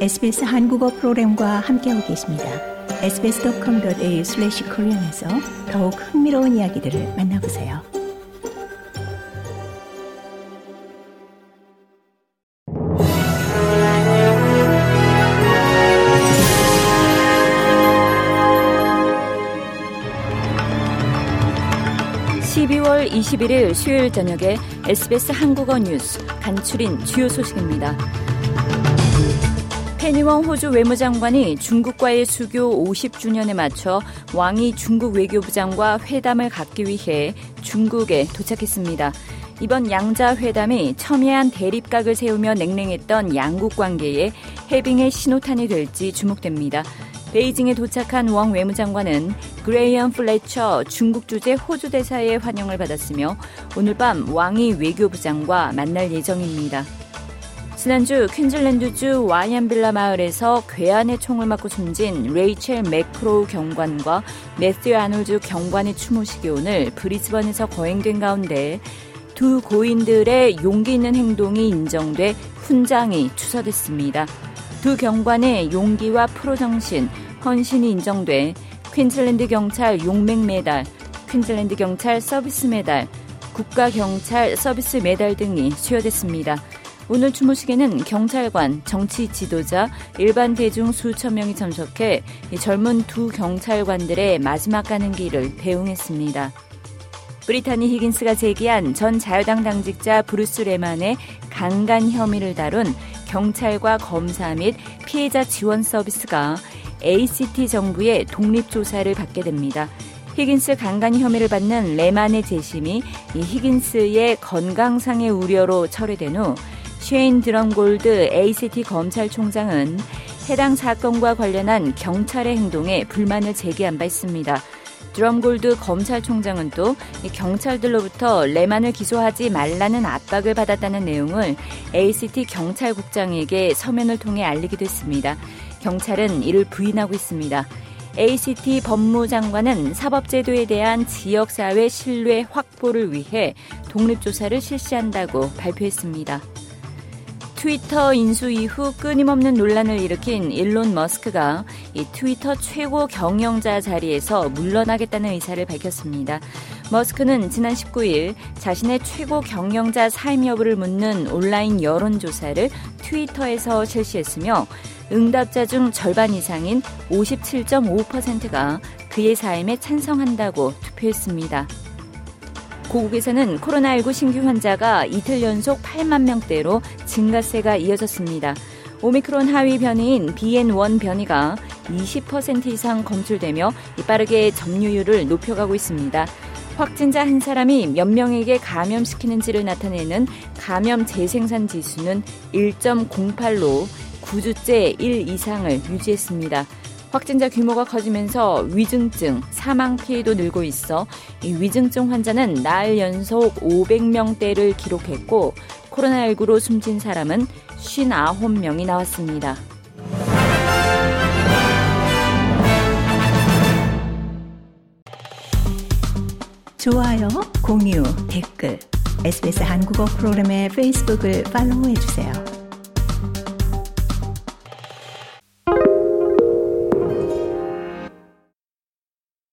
SBS 한국어 프로그램과 함께하고 계십니다. sbs.com.au/korean에서 더욱 흥미로운 이야기들을 만나보세요. (12월 21일) 수요일 저녁에 SBS 한국어 뉴스 간추린 주요 소식입니다. 페니웡 호주 외무장관이 중국과의 수교 50주년에 맞춰 왕이 중국 외교부장과 회담을 갖기 위해 중국에 도착했습니다. 이번 양자 회담이 첨예한 대립각을 세우며 냉랭했던 양국 관계에 해빙의 신호탄이 될지 주목됩니다. 베이징에 도착한 웡 외무장관은 그레이언 플래처 중국 주재 호주 대사의 환영을 받았으며 오늘 밤 왕이 외교부장과 만날 예정입니다. 지난주 퀸즐랜드주 와이안빌라 마을에서 괴한의 총을 맞고 숨진 레이첼 매크로우 경관과 매튜 아놀드 경관의 추모식이 오늘 브리즈번에서 거행된 가운데 두 고인들의 용기 있는 행동이 인정돼 훈장이 추서됐습니다. 두 경관의 용기와 프로 정신, 헌신이 인정돼 퀸즐랜드 경찰 용맹 메달, 퀸즐랜드 경찰 서비스 메달, 국가 경찰 서비스 메달 등이 수여됐습니다. 오늘 추모식에는 경찰관, 정치 지도자, 일반 대중 수천 명이 참석해 젊은 두 경찰관들의 마지막 가는 길을 배웅했습니다. 브리타니 히긴스가 제기한 전 자유당 당직자 브루스 레만의 강간 혐의를 다룬 경찰과 검사 및 피해자 지원 서비스가 ACT 정부의 독립 조사를 받게 됩니다. 히긴스 강간 혐의를 받는 레만의 재심이 이 히긴스의 건강상의 우려로 철회된 후 쉐인 드럼골드 ACT 검찰총장은 해당 사건과 관련한 경찰의 행동에 불만을 제기한 바 있습니다. 드럼골드 검찰총장은 또 경찰들로부터 레만을 기소하지 말라는 압박을 받았다는 내용을 ACT 경찰국장에게 서면을 통해 알리기도 했습니다. 경찰은 이를 부인하고 있습니다. ACT 법무장관은 사법제도에 대한 지역사회 신뢰 확보를 위해 독립조사를 실시한다고 발표했습니다. 트위터 인수 이후 끊임없는 논란을 일으킨 일론 머스크가 이 트위터 최고 경영자 자리에서 물러나겠다는 의사를 밝혔습니다. 머스크는 지난 19일 자신의 최고 경영자 사임 여부를 묻는 온라인 여론조사를 트위터에서 실시했으며 응답자 중 절반 이상인 57.5%가 그의 사임에 찬성한다고 투표했습니다. 고국에서는 코로나19 신규 환자가 이틀 연속 8만 명대로 증가세가 이어졌습니다. 오미크론 하위 변이인 BN1 변이가 20% 이상 검출되며 빠르게 점유율을 높여가고 있습니다. 확진자 한 사람이 몇 명에게 감염시키는지를 나타내는 감염 재생산 지수는 1.08로 9주째 1 이상을 유지했습니다. 확진자 규모가 커지면서 위중증, 사망 피해도 늘고 있어 이 위중증 환자는 날 연속 500명대를 기록했고 코로나19로 숨진 사람은 59명이 나왔습니다. 좋아요, 공유, 댓글, SBS 한국어 프로그램의 페이스북을 팔로우해 주세요.